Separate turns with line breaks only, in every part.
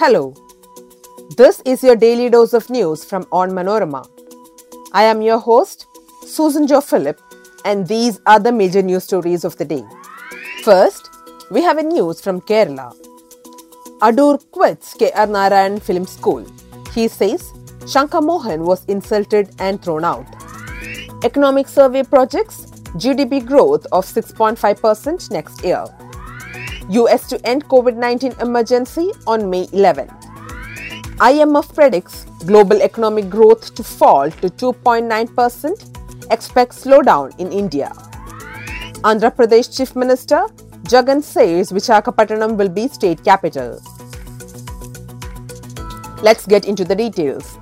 Hello. This is your daily dose of news from Onmanorama. I am your host, Susan Jo Philip, and these are the major news stories of the day. First, we have a news from Kerala. Adoor quits KR Narayan Film School. He says Shankar Mohan was insulted and thrown out. Economic survey projects GDP growth of 6.5% next year. US to end COVID 19 emergency on May 11. IMF predicts global economic growth to fall to 2.9%, expects slowdown in India. Andhra Pradesh Chief Minister Jagan says Visakhapatnam will be state capital. Let's get into the details.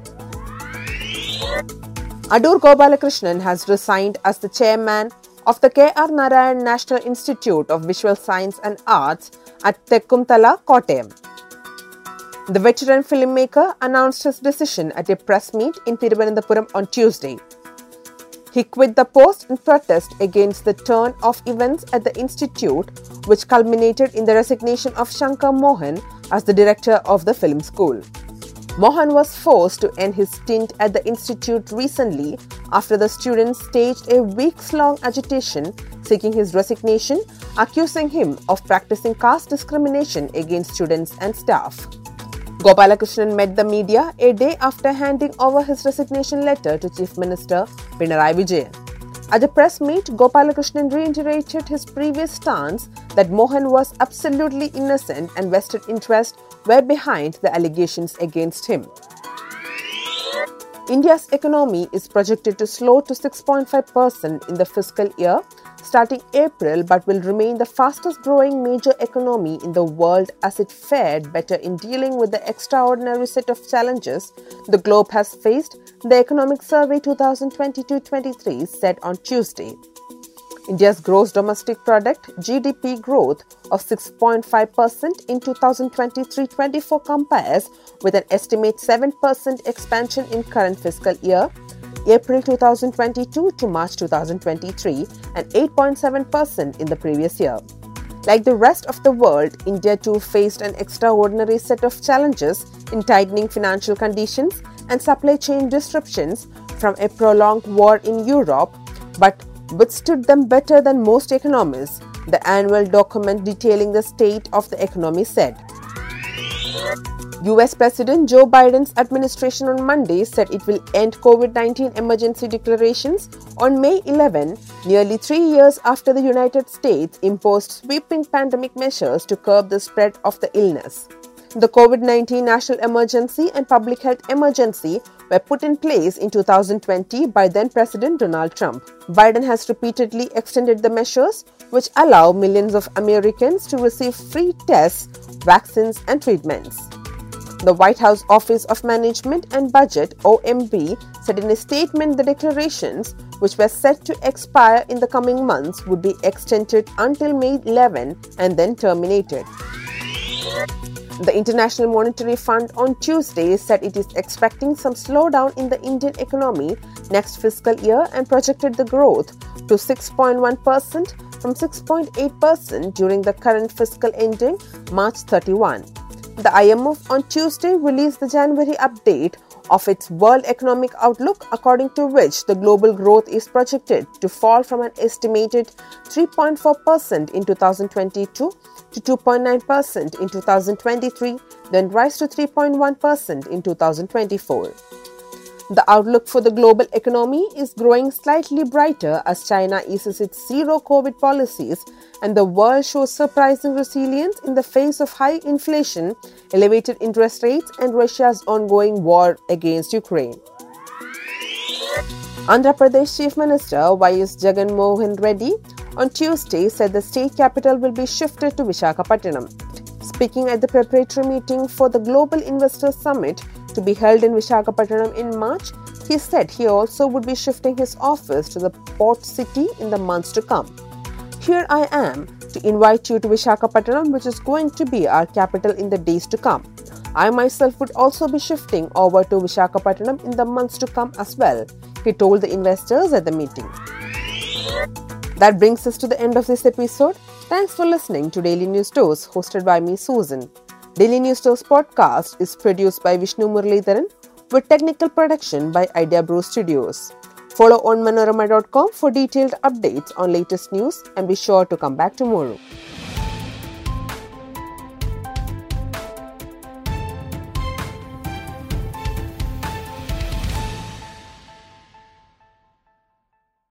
Adoor Gopalakrishnan has resigned as the chairman of the K.R. Narayan National Institute of Visual Science and Arts at Tekkumtala, Kottayam. The veteran filmmaker announced his decision at a press meet in Thiruvananthapuram on Tuesday. He quit the post in protest against the turn of events at the institute, which culminated in the resignation of Shankar Mohan as the director of the film school. Mohan was forced to end his stint at the institute recently after the students staged a weeks long agitation seeking his resignation, accusing him of practicing caste discrimination against students and staff. Gopalakrishnan met the media a day after handing over his resignation letter to Chief Minister Pinarayi Vijayan. At a press meet, Gopalakrishnan reiterated his previous stance that Mohan was absolutely innocent and vested interest were behind the allegations against him. India's economy is projected to slow to 6.5% in the fiscal year starting April, but will remain the fastest growing major economy in the world as it fared better in dealing with the extraordinary set of challenges the globe has faced, the Economic Survey 2022 23 said on Tuesday. India's gross domestic product GDP growth of 6.5% in 2023-24 compares with an estimate 7% expansion in current fiscal year April 2022 to March 2023 and 8.7% in the previous year. Like the rest of the world, India too faced an extraordinary set of challenges in tightening financial conditions and supply chain disruptions from a prolonged war in Europe, but withstood them better than most economists, the annual document detailing the state of the economy said. US President Joe Biden's administration on Monday said it will end COVID 19 emergency declarations on May 11, nearly three years after the United States imposed sweeping pandemic measures to curb the spread of the illness. The COVID 19 national emergency and public health emergency were put in place in 2020 by then President Donald Trump. Biden has repeatedly extended the measures, which allow millions of Americans to receive free tests, vaccines, and treatments. The White House Office of Management and Budget OMB said in a statement the declarations, which were set to expire in the coming months, would be extended until May 11 and then terminated. The International Monetary Fund on Tuesday said it is expecting some slowdown in the Indian economy next fiscal year and projected the growth to 6.1% from 6.8% during the current fiscal ending March 31. The IMF on Tuesday released the January update of its World Economic Outlook, according to which the global growth is projected to fall from an estimated 3.4% in 2022 to 2.9% in 2023, then rise to 3.1% in 2024. The outlook for the global economy is growing slightly brighter as China eases its zero COVID policies and the world shows surprising resilience in the face of high inflation, elevated interest rates, and Russia's ongoing war against Ukraine. Andhra Pradesh Chief Minister Y.S. Jagan Mohan Reddy on Tuesday said the state capital will be shifted to Visakhapatnam. Speaking at the preparatory meeting for the Global Investors Summit, to be held in Visakhapatnam in March, he said he also would be shifting his office to the port city in the months to come. Here I am to invite you to Visakhapatnam, which is going to be our capital in the days to come. I myself would also be shifting over to Visakhapatnam in the months to come as well, he told the investors at the meeting. That brings us to the end of this episode. Thanks for listening to Daily News Dose, hosted by me, Susan. Daily News Dose podcast is produced by Vishnu Muralidharan with technical production by Idea Brew Studios. Follow onmanorama.com for detailed updates on latest news and be sure to come back tomorrow.